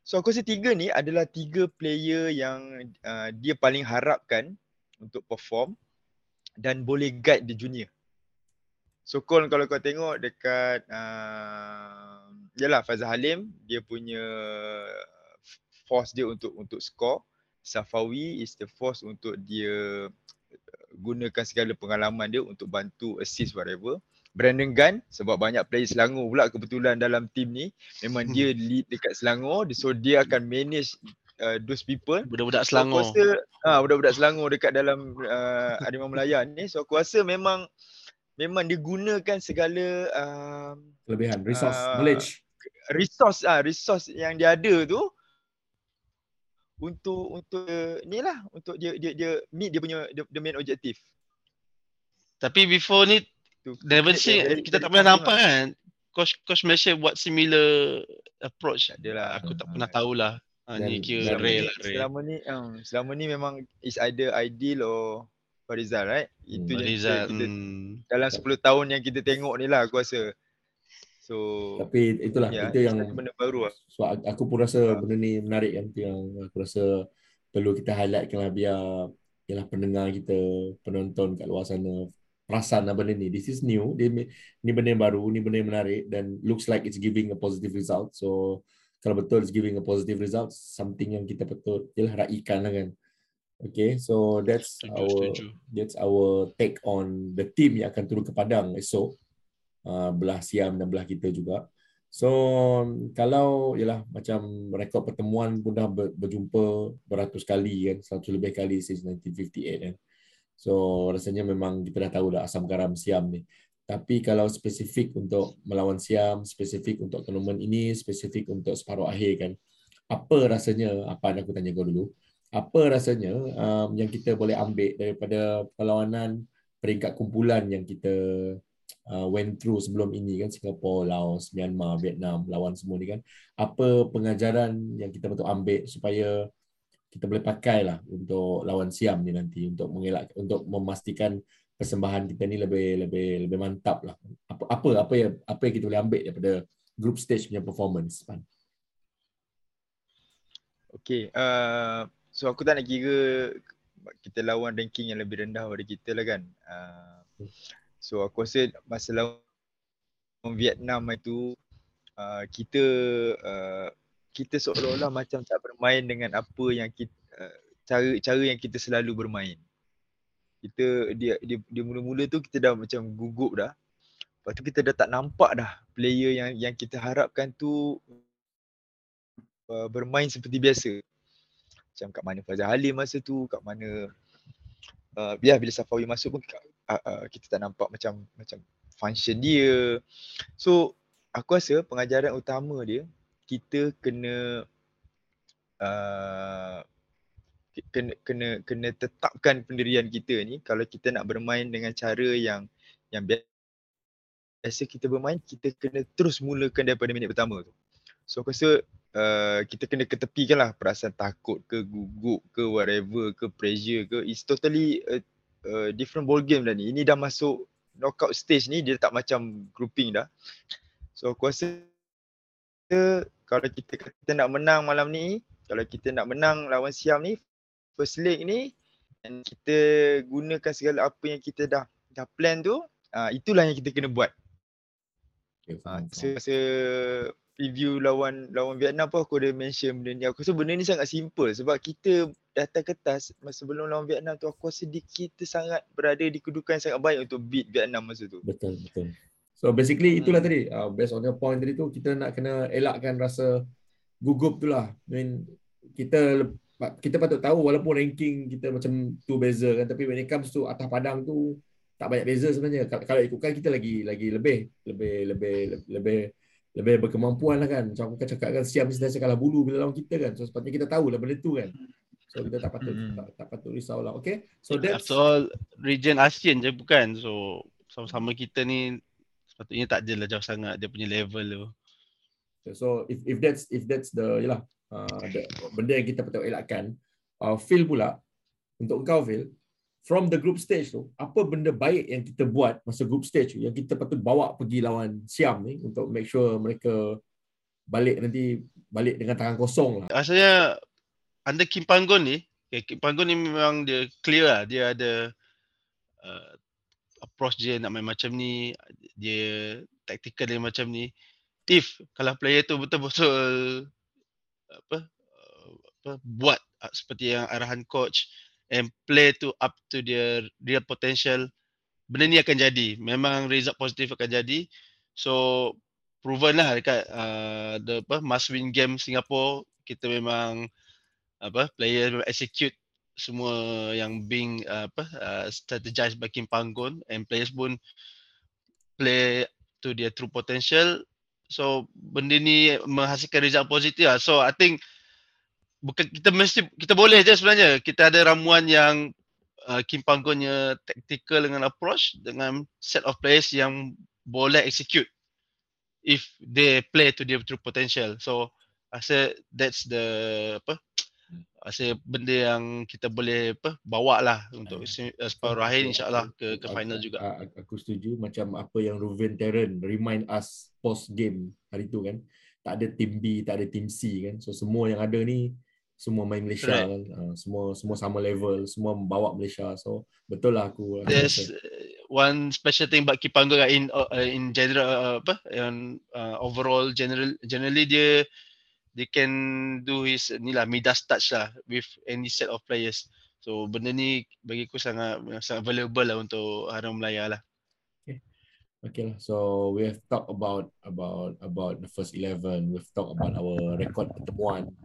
So aku rasa tiga ni adalah tiga player yang uh, dia paling harapkan untuk perform dan boleh guide the junior. So Kon kalau kau tengok dekat uh, yalah Fazal Halim dia punya force dia untuk untuk score. Safawi is the force untuk dia gunakan segala pengalaman dia untuk bantu assist whatever. Brandon Gunn sebab banyak player Selangor pula kebetulan dalam team ni memang dia [LAUGHS] lead dekat Selangor so dia akan manage uh, those people budak-budak Selangor. So, aku rasa ha, budak-budak Selangor dekat dalam uh, Adimah Melaya ni. So aku rasa memang memang digunakan segala uh, kelebihan resource uh, knowledge. Resource ah uh, resource yang dia ada tu untuk untuk ni lah untuk dia dia dia meet dia punya the main objective. Tapi before ni never see kita tak pernah nampak kan coach coach Malaysia buat similar approach. Adalah aku tak pernah tahulah. Ha, ni kira rare lah. Selama ni, um, selama ni memang is either ideal or Farizal, right? Itu hmm, Farizal, kita, hmm. dalam 10 tahun yang kita tengok ni lah aku rasa. So, tapi itulah ya, itu yang benda baru lah. So, aku pun rasa ha. benda ni menarik kan. yang aku rasa perlu kita highlightkan lah biar ialah pendengar kita, penonton kat luar sana perasan lah benda ni. This is new. Dia, ni benda yang baru, ni benda yang menarik dan looks like it's giving a positive result. So, kalau betul it's giving a positive result something yang kita betul ialah raikan lah kan okay so that's setuju, our setuju. that's our take on the team yang akan turun ke padang esok uh, belah Siam dan belah kita juga. So kalau ialah macam rekod pertemuan pun dah berjumpa beratus kali kan satu lebih kali since 1958 kan. So rasanya memang kita dah tahu dah asam garam Siam ni. Tapi kalau spesifik untuk melawan Siam, spesifik untuk tournament ini, spesifik untuk separuh akhir kan, apa rasanya, apa aku tanya kau dulu, apa rasanya um, yang kita boleh ambil daripada perlawanan peringkat kumpulan yang kita uh, went through sebelum ini kan, Singapore, Laos, Myanmar, Vietnam, lawan semua ni kan, apa pengajaran yang kita betul ambil supaya kita boleh pakai lah untuk lawan Siam ni nanti untuk mengelak untuk memastikan persembahan kita ni lebih lebih lebih mantap lah. Apa apa apa yang apa yang kita boleh ambil daripada group stage punya performance pan. Okay, uh, so aku tak nak kira kita lawan ranking yang lebih rendah daripada kita lah kan. Uh, so aku rasa masa lawan Vietnam itu uh, kita uh, kita seolah-olah macam tak bermain dengan apa yang kita uh, cara cara yang kita selalu bermain kita dia dia dia mula-mula tu kita dah macam gugup dah. Lepas tu kita dah tak nampak dah player yang yang kita harapkan tu uh, bermain seperti biasa. Macam kat mana Fazal Halim masa tu, kat mana uh, ya bila Safawi masuk pun uh, uh, kita tak nampak macam macam function dia. So aku rasa pengajaran utama dia kita kena uh, kena kena kena tetapkan pendirian kita ni kalau kita nak bermain dengan cara yang yang biasa kita bermain kita kena terus mulakan daripada minit pertama tu. So aku rasa uh, kita kena ketepikan lah perasaan takut ke gugup ke whatever ke pressure ke it's totally a, a different ball game dah ni. Ini dah masuk knockout stage ni dia tak macam grouping dah. So aku rasa kalau kita kita nak menang malam ni, kalau kita nak menang lawan Siam ni first leg ni dan kita gunakan segala apa yang kita dah dah plan tu, uh, itulah yang kita kena buat. Okay, uh, saya rasa preview lawan lawan Vietnam pun aku ada mention benda ni. Aku rasa benda ni sangat simple sebab kita datang kertas masa sebelum lawan Vietnam tu aku rasa di, kita sangat berada di kedudukan yang sangat baik untuk beat Vietnam masa tu. Betul, betul. So basically itulah hmm. tadi, uh, based on your point tadi tu, kita nak kena elakkan rasa gugup tu lah. I mean, kita kita patut tahu walaupun ranking kita macam tu beza kan, tapi when it comes to atas padang tu, tak banyak beza sebenarnya. Kalau ikutkan kita lagi lagi lebih, lebih, lebih, lebih, lebih berkemampuan lah kan. Macam aku kan cakap kan siap mesti kalah bulu bila lawan kita kan. So sepatutnya kita tahu lah benda tu kan. So kita tak patut hmm. tak, tak patut risau lah. Okay. So that's After all region ASEAN je bukan. So sama-sama kita ni sepatutnya tak adalah jauh sangat dia punya level tu. So if if that's if that's the yalah uh, the, benda yang kita patut elakkan uh, feel pula untuk kau feel from the group stage tu, apa benda baik yang kita buat masa group stage yang kita patut bawa pergi lawan Siam ni untuk make sure mereka balik nanti balik dengan tangan kosong lah. Rasanya under Kim Panggon ni, okay, Kim Panggon ni memang dia clear lah. Dia ada uh, approach dia nak main macam ni, dia tactical dia macam ni. If kalau player tu betul-betul apa, uh, apa buat uh, seperti yang arahan coach, and play to up to their real potential benda ni akan jadi. Memang result positif akan jadi. So proven lah dekat uh, the apa must win game Singapore. Kita memang apa player execute semua yang being uh, apa uh, strategize by Kim Panggon and players pun play to their true potential. So benda ni menghasilkan result positif lah. So i think bukan kita mesti kita boleh je sebenarnya. Kita ada ramuan yang uh, Kim Panggonnya tactical dengan approach dengan set of players yang boleh execute if they play to their true potential. So rasa that's the apa rasa benda yang kita boleh apa bawa lah untuk uh, separuh akhir insyaallah ke ke final juga. aku setuju macam apa yang Ruven Terran remind us post game hari tu kan. Tak ada team B tak ada team C kan. So semua yang ada ni semua main Malaysia right. kan. Uh, semua semua sama level semua membawa Malaysia. So betul lah aku there's uh, one special thing about Kipanggo in uh, in general uh, apa yang uh, overall general generally dia they can do his ni lah midas touch lah with any set of players. So benda ni bagi aku sangat sangat valuable lah untuk Harum Melaya lah. Okay, so we have talked about about about the first eleven. We've talked about our record pertemuan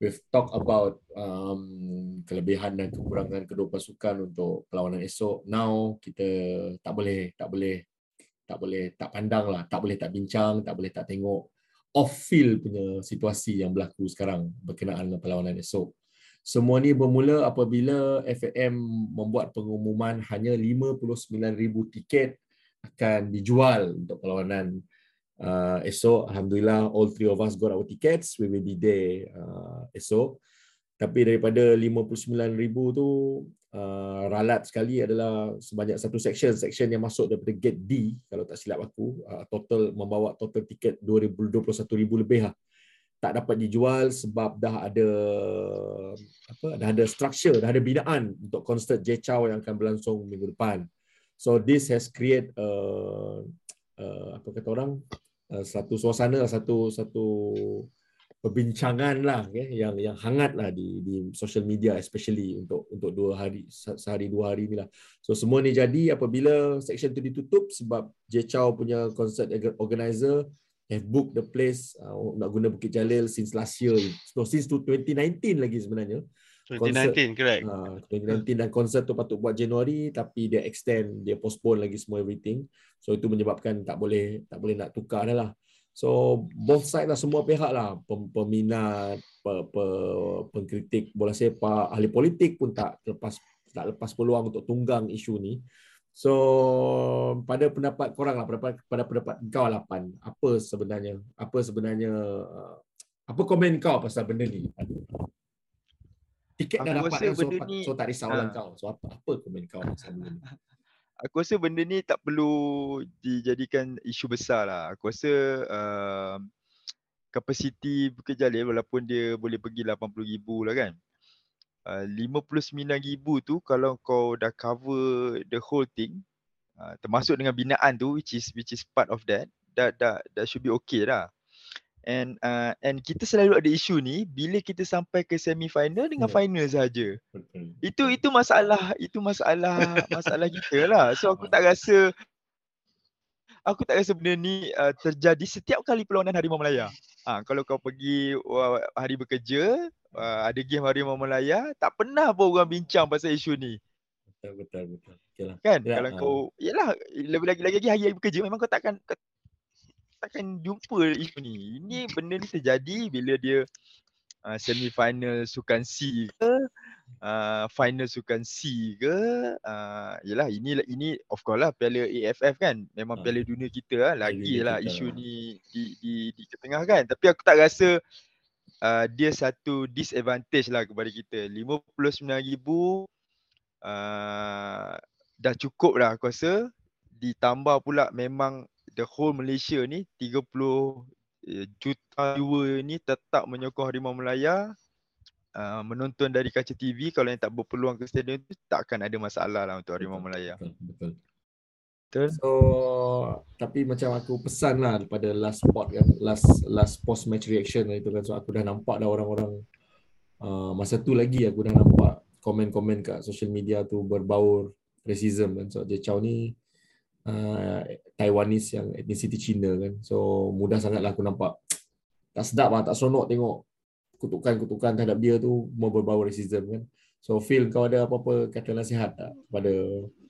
we've talked about um, kelebihan dan kekurangan kedua pasukan untuk perlawanan esok. Now kita tak boleh tak boleh tak boleh tak pandang lah, tak boleh tak bincang, tak boleh tak tengok off field punya situasi yang berlaku sekarang berkenaan dengan perlawanan esok. Semua ni bermula apabila FAM membuat pengumuman hanya 59,000 tiket akan dijual untuk perlawanan uh, esok alhamdulillah all three of us got our tickets. We will be there uh, esok. Tapi daripada 59,000 tu uh, ralat sekali adalah sebanyak satu section. Section yang masuk daripada gate D kalau tak silap aku. Uh, total membawa total tiket 21,000 lebih lah. Tak dapat dijual sebab dah ada apa dah ada structure dah ada binaan untuk konsert J Chow yang akan berlangsung minggu depan. So this has create uh, uh, apa kata orang satu suasana satu satu perbincangan lah okay, yang yang hangat lah di di social media especially untuk untuk dua hari sehari dua hari ni lah so semua ni jadi apabila section tu ditutup sebab J Chow punya concert organizer have booked the place uh, nak guna Bukit Jalil since last year so since 2019 lagi sebenarnya 2019 correct. Uh, 2019 dan konsert tu patut buat Januari tapi dia extend, dia postpone lagi semua everything. So itu menyebabkan tak boleh tak boleh nak tukar dah lah. So both side lah semua pihak lah peminat, pe, pe, pengkritik bola sepak, ahli politik pun tak lepas tak lepas peluang untuk tunggang isu ni. So pada pendapat korang lah pada pada pendapat kau lah Pan, apa sebenarnya apa sebenarnya uh, apa komen kau pasal benda ni? Tiket dah dapat kan, so, ni, so tak risau ha. kau. So apa, apa komen kau pasal benda ni? Aku rasa benda ni tak perlu dijadikan isu besar lah. Aku rasa uh, kapasiti Bukit Jalil walaupun dia boleh pergi 80,000 lah kan. Uh, 59,000 tu kalau kau dah cover the whole thing uh, termasuk dengan binaan tu which is which is part of that that that, that should be okay lah and uh, and kita selalu ada isu ni bila kita sampai ke semi final dengan yeah. final saja. Itu itu masalah itu masalah masalah kita lah. So aku tak rasa aku tak rasa benda ni uh, terjadi setiap kali perlawanan Harimau Melaya. Ha, kalau kau pergi uh, hari bekerja, uh, ada game Harimau Melaya, tak pernah pun orang bincang pasal isu ni. Betul betul betul. Okay lah. Kan? Ya, kalau uh. kau yalah lebih lagi lagi hari, bekerja memang kau takkan takkan jumpa isu ni. Ini benda ni terjadi bila dia uh, semi final sukan C ke? Uh, final sukan C ke? Uh, yalah ini ini of course lah piala AFF kan. Memang piala hmm. dunia kita lah. Lagi lah isu ni di di di ketengahkan tapi aku tak rasa uh, dia satu disadvantage lah kepada kita. 59000 uh, dah cukup lah aku rasa. Ditambah pula memang the whole Malaysia ni 30 juta viewer ni tetap menyokong Harimau Melaya uh, menonton dari kaca TV kalau yang tak berpeluang ke stadium tu takkan ada masalah lah untuk Harimau Melaya. Betul. betul. betul. So tapi macam aku pesan lah pada last spot kan last last post match reaction itu kan so aku dah nampak dah orang-orang uh, masa tu lagi aku dah nampak komen-komen kat social media tu berbaur racism kan so Jay Chow ni uh, Taiwanese yang etnisiti Cina kan. So mudah sangatlah aku nampak [TSK] tak sedap lah, tak seronok tengok kutukan-kutukan terhadap dia tu mau berbau racism kan. So Phil kau ada apa-apa kata nasihat tak kepada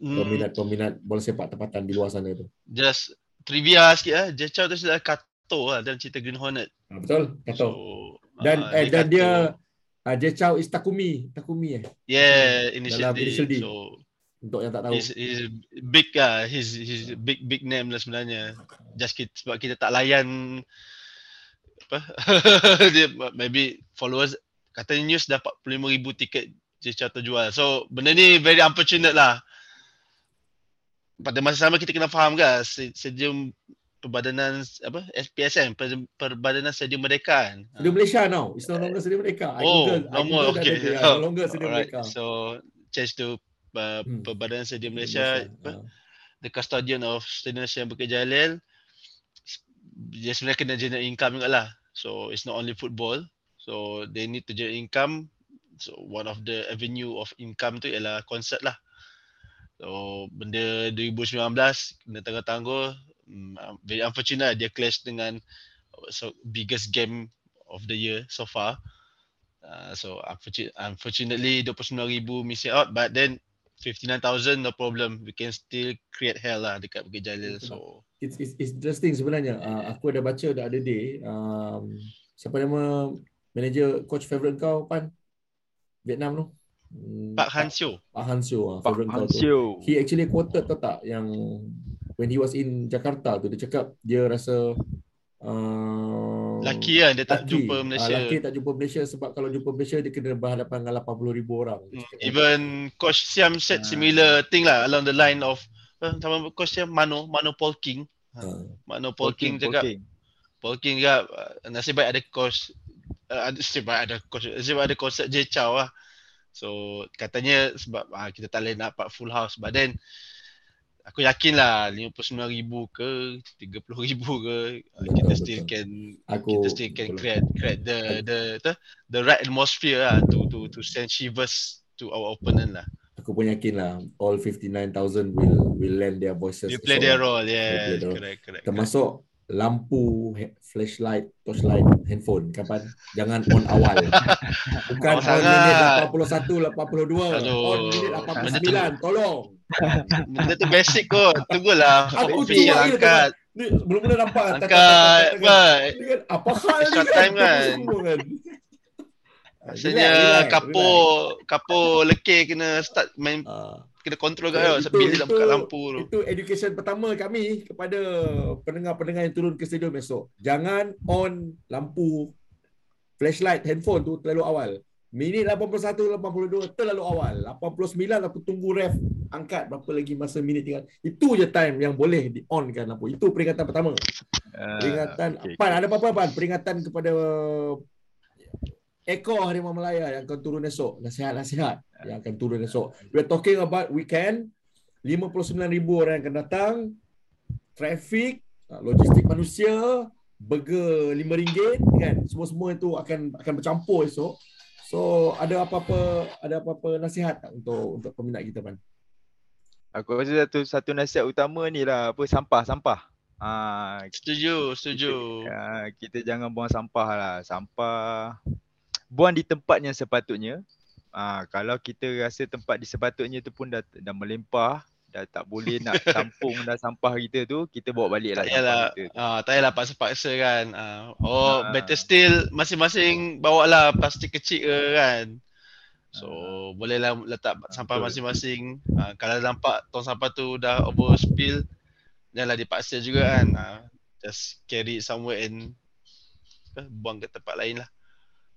hmm. peminat-peminat bola sepak tempatan di luar sana tu? Just trivia sikit lah. Jechao tu sudah Kato lah dalam cerita Green Hornet. Ha, betul, Kato. So, dan uh, eh, dan dia uh, Jechao is Takumi. Takumi eh? Yeah, initial, dalam initial D. So, untuk yang tak tahu. He's, he's big lah. He's, he's big big name lah sebenarnya. Just kita, sebab kita tak layan apa [LAUGHS] dia maybe followers katanya news dah 45,000 tiket Jecha terjual. So benda ni very unfortunate lah. Pada masa sama kita kena faham kan stadium perbadanan apa SPSM per, perbadanan stadium Merdeka kan. Stadium Malaysia now. It's no longer stadium Merdeka. [LAUGHS] Oh, no more. Okay. no longer stadium Merdeka. So change to uh, hmm. Perbadanan Stadium Malaysia, Malaysia uh. the custodian of Stadium Malaysia Bukit Jalil. Dia sebenarnya kena generate income juga lah so it's not only football. So they need to generate income. So one of the avenue of income tu ialah konsert lah. So benda 2019 kena tangguh-tangguh. Um, very unfortunate dia clash dengan so biggest game of the year so far. Uh, so unfortunately 29,000 missing out. But then 59,000 no problem. We can still create hell lah dekat Bukit Jalil so. It's, it's, it's interesting sebenarnya. Uh, aku ada baca the other day um, siapa nama manager coach favorite kau pan? Vietnam tu? Hmm, Pak Han Sio Pak Han Sio uh, Pak Han Sio he actually quoted tau tak yang when he was in Jakarta tu dia cakap dia rasa Uh, laki lah dia tak laki. jumpa Malaysia. Uh, laki tak jumpa Malaysia sebab kalau jumpa Malaysia dia kena berhadapan dengan 80 ribu orang. Hmm. Even Coach Siam said uh. similar thing lah along the line of uh, sama Coach Siam Mano, Mano Paul King. Uh. Mano Paul, Paul King, King cakap. Paul King, Paul King cakap uh, nasib baik ada coach uh, nasib baik ada coach nasib baik ada konsert J Chow lah. So katanya sebab uh, kita tak boleh nak dapat full house but then aku yakin lah 59,000 ke 30,000 ke betul, kita betul. still can aku, kita still can betul. create create the, the the the right atmosphere lah to to to send shivers to our opponent lah aku pun yakin lah all 59,000 will will lend their voices will play their role yeah correct correct termasuk lampu flashlight torchlight handphone kapan jangan on awal [LAUGHS] bukan Oh, on minit 81 82 Aduh. on minit 89 tolong Benda tu basic kot. Tunggulah. Aku tunggu air angkat. ni mula-mula nampak Angkat. kan, apa hal ni Short time kan? Kan relax, kapur kapur lekir kena start main relax. Kena kontrol kat Eh, tau. itu- Sambil dia nak buka lampu tu. Itu education pertama kami kepada pendengar-pendengar yang turun ke stadium esok. Jangan on lampu flashlight handphone tu terlalu awal. Minit 81 82 terlalu awal. 89 aku tunggu ref angkat berapa lagi masa minit tinggal. Itu je time yang boleh di on kan lampu. Itu peringatan pertama. Ah, Peringatan okay, Pan ada apa-apa Pan? Peringatan kepada ekor Harimau Melaya yang akan turun esok. Nasihat-nasihat yang akan turun esok. We're talking about weekend. 59,000 orang yang akan datang. Traffic, ah, logistik manusia, burger RM5 kan. Semua-semua itu akan akan bercampur esok. So ada apa-apa ada apa-apa nasihat tak untuk untuk peminat kita Pan? Aku rasa satu satu nasihat utama ni lah apa sampah sampah. Ah Setuju, setuju. Ya, kita jangan buang sampah lah. Sampah buang di tempat yang sepatutnya. Ah, kalau kita rasa tempat di sepatutnya tu pun dah dah melimpah, dah tak boleh [LAUGHS] nak tampung dah sampah kita tu, kita bawa balik lah Tak sampah payahlah kita. tu. ah, tak payahlah paksa-paksa kan. Ah, oh, Ah. better still masing-masing bawa lah plastik kecil ke kan. So, bolehlah letak sampah betul. masing-masing. Ah, kalau nampak tong sampah tu dah over spill, janganlah dipaksa juga kan. Ah, just carry it somewhere and eh, buang ke tempat lain lah.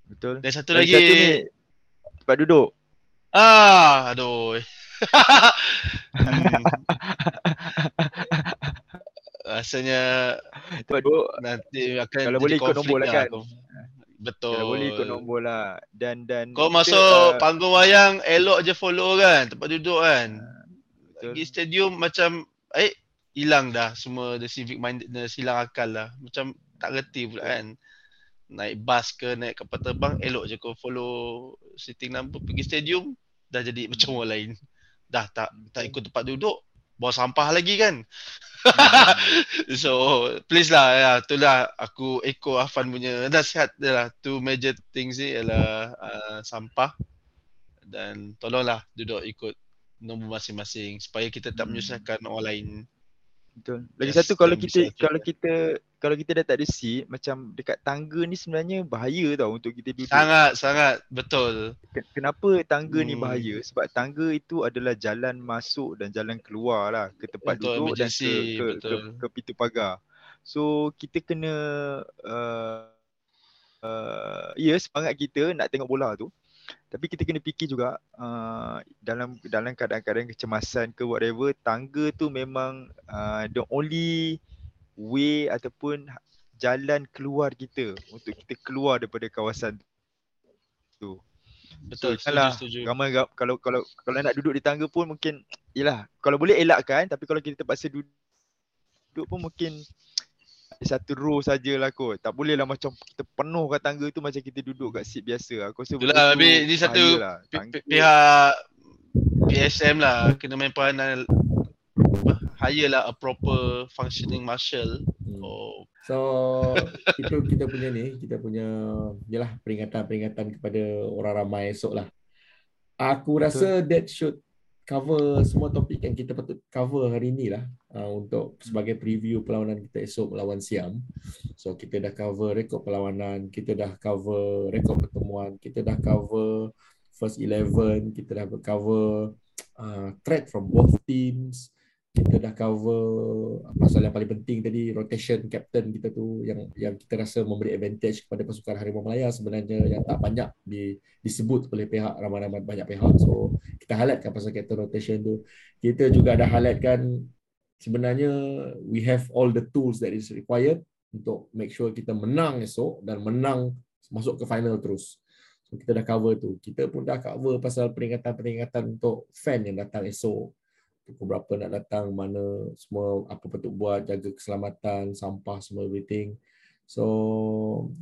Betul. Dan satu Lagi lagi, satu ni tempat duduk. ah, aduh. hmm. [LAUGHS] Rasanya Tempat duduk nanti akan Kalau boleh ikut nombor lah kan. tu. Betul. kalau boleh ikut nombor lah. Dan dan Kau masuk ah, panggung wayang elok je follow kan tempat duduk kan. betul. Pergi stadium macam eh hilang dah semua the civic mindedness hilang akal lah. Macam tak reti pula kan. Naik bas ke naik kapal terbang elok je kau follow sitting number pergi stadium dah jadi [LAUGHS] macam orang lain. Dah tak tak ikut tempat duduk bawa sampah lagi kan. [LAUGHS] so please lah ya itulah aku echo Afan punya nasihat dia lah two major things ni ialah uh, sampah dan tolonglah duduk ikut nombor masing-masing supaya kita tak Hmm. menyusahkan orang lain. Betul. Lagi Yes, satu kalau kita- kalau kita kalau kita dah tak ada seat macam dekat tangga ni sebenarnya bahaya tau untuk kita duduk. Sangat sangat betul. Ke- Kenapa tangga ni Hmm. bahaya? Sebab tangga itu adalah jalan masuk dan jalan keluar lah ke tempat Betul, duduk dan ke, ke, ke, betul. ke pintu pagar. So kita kena uh, uh, ya semangat kita nak tengok bola tu. Tapi kita kena fikir juga uh, dalam dalam keadaan-keadaan kecemasan ke whatever, tangga tu memang uh, the only way ataupun jalan keluar kita untuk kita keluar daripada kawasan tu. Betul, So, setuju, setuju. Ramai kalau kalau kalau nak duduk di tangga pun mungkin yalah kalau boleh elakkan tapi kalau kita terpaksa duduk, duduk pun mungkin ada satu row sajalah kot. Tak boleh lah macam kita penuhkan tangga tu macam kita duduk kat seat biasa. Aku rasa Itulah, habis ni satu lah. Pihak PSM lah kena main peranan apa, hire lah a proper functioning marshal. Hmm. Oh, So [LAUGHS] itu kita punya ni, kita punya yalah peringatan-peringatan kepada orang ramai esok lah. Aku rasa that should cover semua topik yang kita patut cover hari ni lah uh, untuk sebagai preview perlawanan kita esok melawan Siam. So kita dah cover rekod perlawanan, kita dah cover rekod pertemuan, kita dah cover first 11, kita dah cover uh, threat from both teams, kita dah cover pasal yang paling penting tadi rotation captain kita tu yang yang kita rasa memberi advantage kepada pasukan Harimau Melaya sebenarnya yang tak banyak di, disebut oleh pihak ramai-ramai banyak pihak. So kita highlightkan pasal captain rotation tu. Kita juga ada highlightkan sebenarnya we have all the tools that is required untuk make sure kita menang esok dan menang masuk ke final terus. So kita dah cover tu. Kita pun dah cover pasal peringatan-peringatan untuk fan yang datang esok pukul berapa nak datang, mana semua apa patut buat, jaga keselamatan, sampah semua everything. So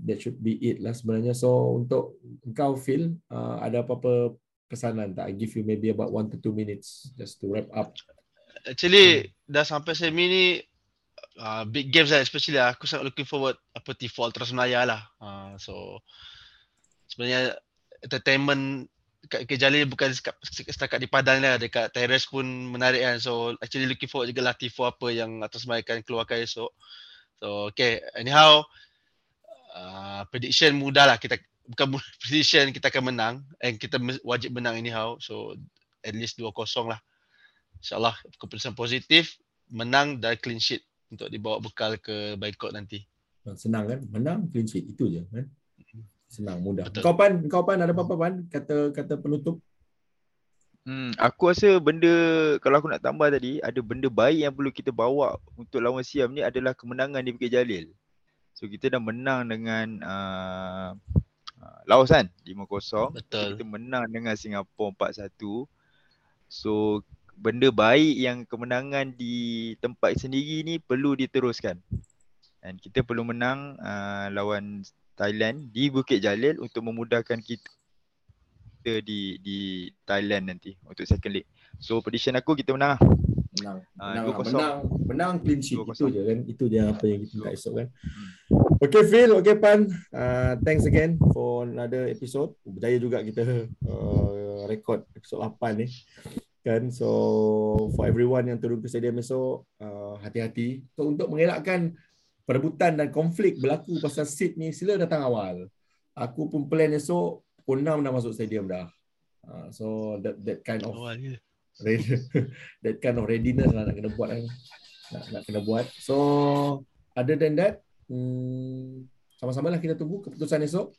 that should be it lah sebenarnya. So untuk engkau Phil, uh, ada apa-apa pesanan tak? I give you maybe about one to two minutes just to wrap up. actually dah sampai semi ni uh, big games lah especially lah, aku sangat looking forward apa Tifo Ultras Melaya lah. Uh, so sebenarnya entertainment dekat Kejalil bukan setakat di Padang lah dekat Terrace pun menarik kan. So actually looking forward juga Tifo apa yang Melaya akan keluarkan esok. So okay anyhow uh, prediction mudah lah kita bukan [LAUGHS] prediction kita akan menang and kita wajib menang anyhow. So at least 2-0 lah. InsyaAllah keputusan positif menang dan clean sheet untuk dibawa bekal ke Bangkok nanti. Senang kan? Menang clean sheet itu je kan. Senang mudah. Betul. Kau pan, kau pan ada apa-apa pan kata kata penutup? Hmm, aku rasa benda kalau aku nak tambah tadi ada benda baik yang perlu kita bawa untuk lawan Siam ni adalah kemenangan di Bukit Jalil. So kita dah menang dengan uh, uh, Laos kan 5-0. Betul. Kita menang dengan Singapura 4-1. So benda baik yang kemenangan di tempat sendiri ni perlu diteruskan. Dan kita perlu menang uh, lawan Thailand di Bukit Jalil untuk memudahkan kita di di Thailand nanti untuk second leg. So prediction aku kita menang. Menang. Uh, menang, menang, menang clean sheet itu je kan. Itu je apa yang kita nak esok kan. Hmm. Okay Phil, okay Pan. Uh, thanks again for another episode. Berjaya juga kita uh, record episode 8 ni kan so for everyone yang turun ke stadium esok uh, hati-hati so untuk mengelakkan perebutan dan konflik berlaku pasal seat ni sila datang awal. Aku pun plan esok pukul 6 dah masuk stadium dah. Uh, so that that kind of [LAUGHS] that kind of readiness lah nak kena buat kan. Nak, nak kena buat. So other than that hmm, sama-sama lah kita tunggu keputusan esok.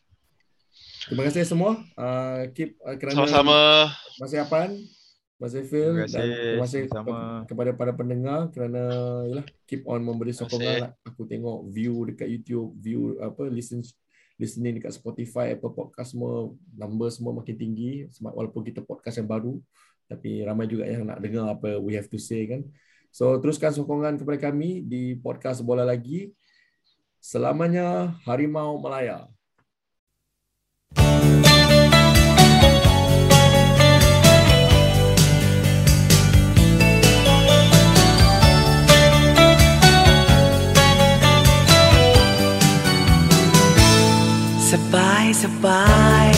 Terima kasih semua. Uh, keep uh, kerana sama-sama. masih apaan Mas Efil terima kasih, dan terima kasih sama. kepada para pendengar kerana yalah keep on memberi sokongan lah. Aku tengok view dekat YouTube, view apa listen listening dekat Spotify, Apple Podcast semua number semua makin tinggi walaupun kita podcast yang baru tapi ramai juga yang nak dengar apa we have to say kan. So teruskan sokongan kepada kami di podcast Bola Lagi. Selamanya Harimau Melaya. สบายสบาย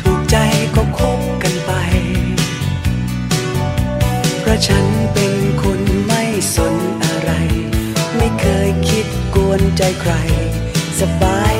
ถูกใจก็คบกันไป เพราะฉันเป็นคนไม่สนอะไร ไม่เคยคิดกวนใจใคร สบาย